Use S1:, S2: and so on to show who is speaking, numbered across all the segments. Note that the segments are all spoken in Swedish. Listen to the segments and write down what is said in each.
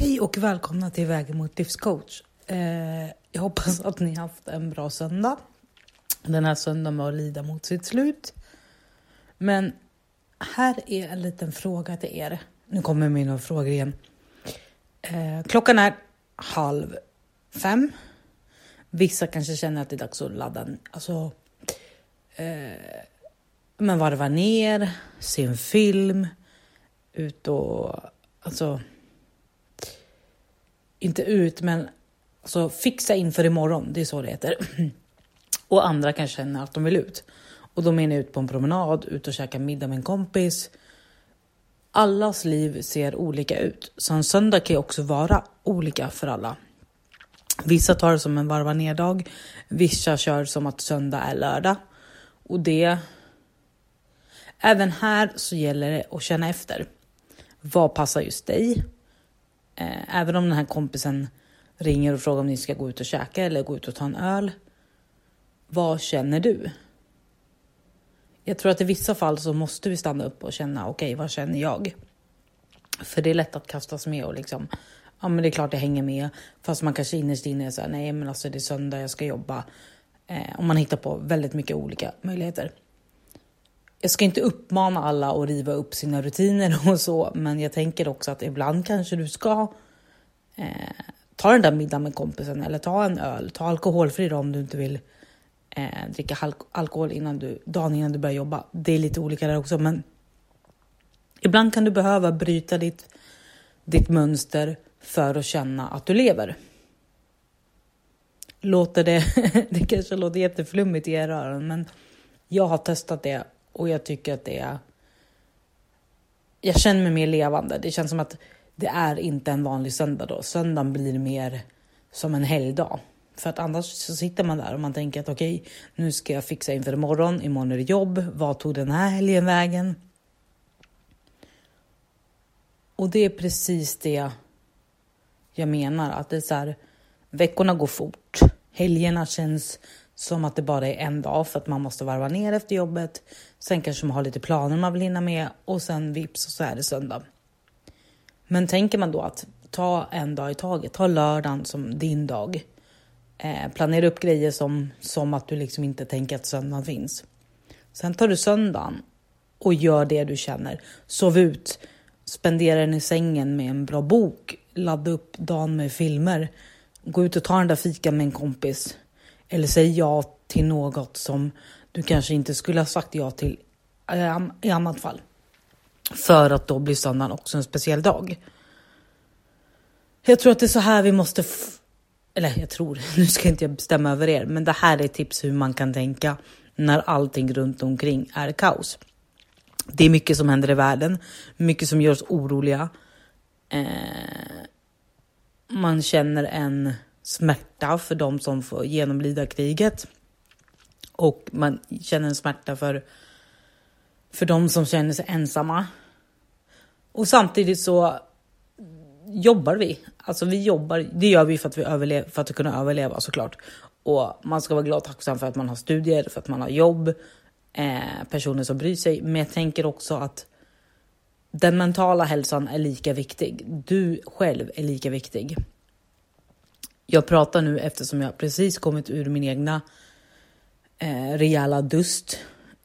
S1: Hej och välkomna till Vägen mot livscoach. Eh, jag hoppas att ni haft en bra söndag. Den här söndagen var att lida mot sitt slut. Men här är en liten fråga till er. Nu kommer mina frågor igen. Eh, klockan är halv fem. Vissa kanske känner att det är dags att ladda, alltså, eh, men varva ner, se en film, ut och alltså inte ut, men alltså fixa inför imorgon. Det är så det heter. Och andra kan känna att de vill ut. Och då menar jag ut på en promenad, ut och käka middag med en kompis. Allas liv ser olika ut, så en söndag kan ju också vara olika för alla. Vissa tar det som en varva ner-dag, vissa kör som att söndag är lördag. Och det... Även här så gäller det att känna efter. Vad passar just dig? Eh, även om den här kompisen ringer och frågar om ni ska gå ut och käka eller gå ut och ta en öl. Vad känner du? Jag tror att i vissa fall så måste vi stanna upp och känna okej, okay, vad känner jag? För det är lätt att kastas med och liksom, ja men det är klart jag hänger med. Fast man kanske innerst inne är så här, nej men alltså det är söndag, jag ska jobba. Eh, och man hittar på väldigt mycket olika möjligheter jag ska inte uppmana alla att riva upp sina rutiner och så, men jag tänker också att ibland kanske du ska eh, ta den där middagen med kompisen eller ta en öl, ta alkoholfri då om du inte vill eh, dricka alk alkohol innan du, dagen innan du börjar jobba. Det är lite olika där också, men ibland kan du behöva bryta ditt, ditt mönster för att känna att du lever. Låter det, det kanske låter jätteflummigt i era öron, men jag har testat det och jag tycker att det är... Jag känner mig mer levande. Det känns som att det är inte en vanlig söndag då. Söndagen blir mer som en helgdag. För att annars så sitter man där och man tänker att okej, okay, nu ska jag fixa inför imorgon. Imorgon är det jobb. Vad tog den här helgen vägen? Och det är precis det jag menar. Att det är så här, veckorna går fort. Helgerna känns som att det bara är en dag för att man måste varva ner efter jobbet. Sen kanske man har lite planer man vill hinna med och sen vips och så är det söndag. Men tänker man då att ta en dag i taget, ta lördagen som din dag. Eh, planera upp grejer som, som att du liksom inte tänker att söndagen finns. Sen tar du söndagen och gör det du känner. Sov ut, spendera den i sängen med en bra bok, ladda upp dagen med filmer, gå ut och ta den där fikan med en kompis. Eller säg ja till något som du kanske inte skulle ha sagt ja till eh, i annat fall. För att då blir söndagen också en speciell dag. Jag tror att det är så här vi måste... Eller jag tror, nu ska inte jag bestämma över er, men det här är tips hur man kan tänka när allting runt omkring är kaos. Det är mycket som händer i världen, mycket som gör oss oroliga. Eh, man känner en smärta för de som får genomlida kriget. Och man känner en smärta för, för de som känner sig ensamma. Och samtidigt så jobbar vi. Alltså vi jobbar, det gör vi för att, vi överlev, för att kunna överleva såklart. Och man ska vara glad och tacksam för att man har studier, för att man har jobb, eh, personer som bryr sig. Men jag tänker också att den mentala hälsan är lika viktig. Du själv är lika viktig. Jag pratar nu eftersom jag precis kommit ur min egna eh, rejäla dust.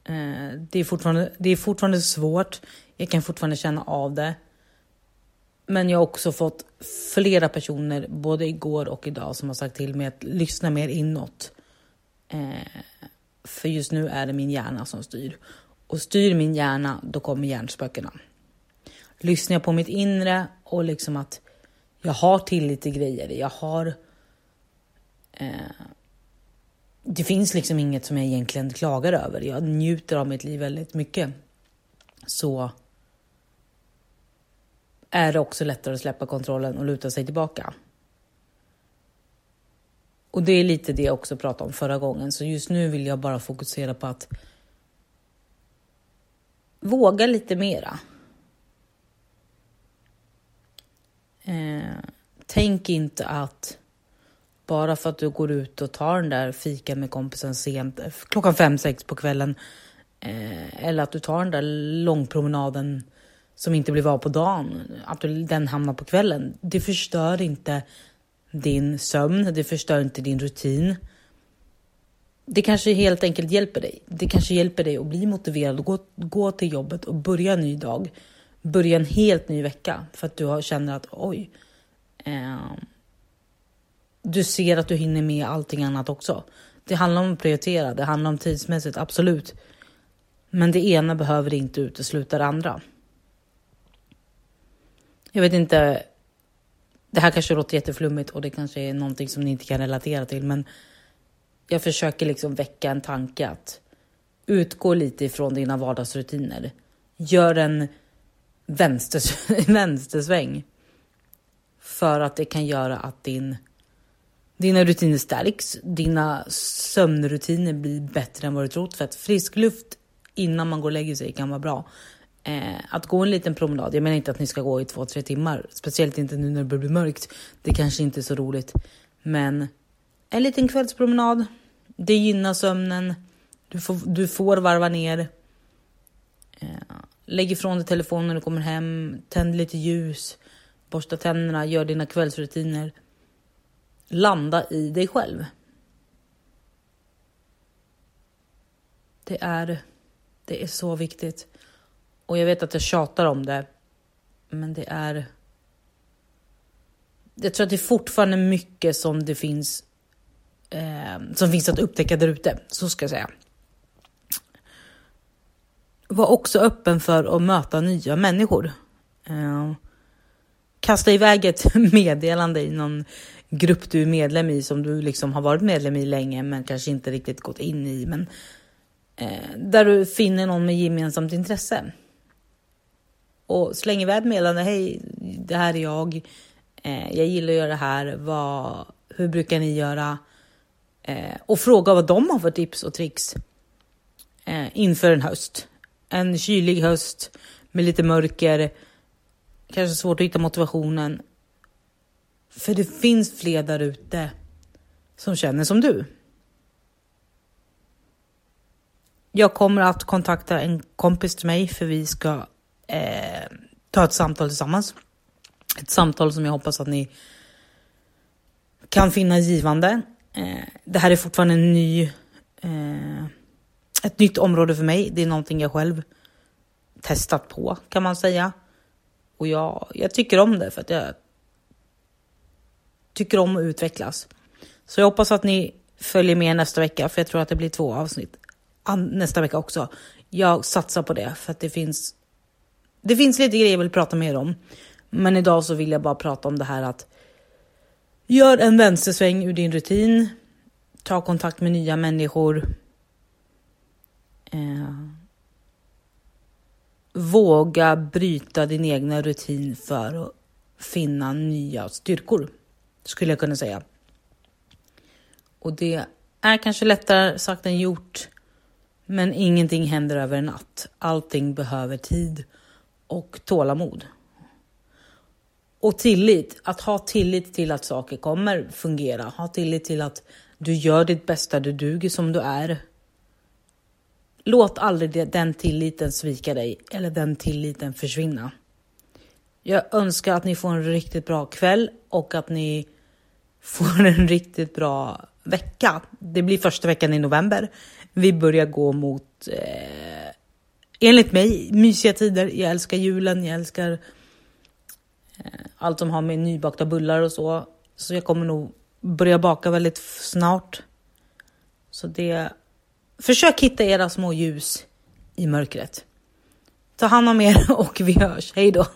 S1: Eh, det, är fortfarande, det är fortfarande svårt. Jag kan fortfarande känna av det. Men jag har också fått flera personer, både igår och idag, som har sagt till mig att lyssna mer inåt. Eh, för just nu är det min hjärna som styr. Och styr min hjärna, då kommer hjärnspökena. Lyssnar jag på mitt inre och liksom att jag har tillit till grejer, jag har eh, det finns liksom inget som jag egentligen klagar över. Jag njuter av mitt liv väldigt mycket. Så är det också lättare att släppa kontrollen och luta sig tillbaka. Och det är lite det jag också pratade om förra gången, så just nu vill jag bara fokusera på att våga lite mera. Eh, tänk inte att bara för att du går ut och tar den där fika med kompisen sent, eh, klockan fem, sex på kvällen. Eh, eller att du tar den där långpromenaden som inte blev av på dagen, att den hamnar på kvällen. Det förstör inte din sömn, det förstör inte din rutin. Det kanske helt enkelt hjälper dig. Det kanske hjälper dig att bli motiverad och gå, gå till jobbet och börja en ny dag. Börja en helt ny vecka för att du känner att oj, eh, du ser att du hinner med allting annat också. Det handlar om att prioritera, det handlar om tidsmässigt, absolut. Men det ena behöver inte utesluta det andra. Jag vet inte. Det här kanske låter jätteflummigt och det kanske är någonting som ni inte kan relatera till, men jag försöker liksom väcka en tanke att utgå lite ifrån dina vardagsrutiner. Gör en vänsters vänstersväng för att det kan göra att din dina rutiner stärks, dina sömnrutiner blir bättre än vad du trott. För att frisk luft innan man går och lägger sig kan vara bra. Eh, att gå en liten promenad, jag menar inte att ni ska gå i två, tre timmar, speciellt inte nu när det börjar bli mörkt. Det kanske inte är så roligt, men en liten kvällspromenad, det gynnar sömnen. Du får, du får varva ner. Eh, lägg ifrån dig telefonen när du kommer hem, tänd lite ljus, borsta tänderna, gör dina kvällsrutiner. Landa i dig själv. Det är, det är så viktigt. Och jag vet att jag tjatar om det, men det är... Jag tror att det är fortfarande mycket som det finns eh, som finns att upptäcka där ute, så ska jag säga. Var också öppen för att möta nya människor. Eh, kasta iväg ett meddelande i någon grupp du är medlem i som du liksom har varit medlem i länge men kanske inte riktigt gått in i. Men eh, där du finner någon med gemensamt intresse. Och släng iväg ett meddelande. Hej, det här är jag. Eh, jag gillar att göra det här. Vad, hur brukar ni göra? Eh, och fråga vad de har för tips och tricks eh, inför en höst. En kylig höst med lite mörker. Kanske svårt att hitta motivationen. För det finns fler där ute som känner som du. Jag kommer att kontakta en kompis till mig för vi ska eh, ta ett samtal tillsammans. Ett samtal som jag hoppas att ni kan finna givande. Eh, det här är fortfarande en ny, eh, ett nytt område för mig. Det är någonting jag själv testat på kan man säga. Och jag, jag tycker om det för att jag tycker om att utvecklas. Så jag hoppas att ni följer med nästa vecka, för jag tror att det blir två avsnitt nästa vecka också. Jag satsar på det för att det finns. Det finns lite grejer jag vill prata mer om, men idag så vill jag bara prata om det här att gör en vänstersväng ur din rutin. Ta kontakt med nya människor. Eh, våga bryta din egna rutin för att finna nya styrkor skulle jag kunna säga. Och det är kanske lättare sagt än gjort, men ingenting händer över en natt. Allting behöver tid och tålamod. Och tillit, att ha tillit till att saker kommer fungera. Ha tillit till att du gör ditt bästa, du duger som du är. Låt aldrig den tilliten svika dig eller den tilliten försvinna. Jag önskar att ni får en riktigt bra kväll och att ni får en riktigt bra vecka. Det blir första veckan i november. Vi börjar gå mot, eh, enligt mig, mysiga tider. Jag älskar julen, jag älskar eh, allt som har med nybakta bullar och så. Så jag kommer nog börja baka väldigt snart. Så det... Försök hitta era små ljus i mörkret. Ta hand om er och vi hörs. Hej då!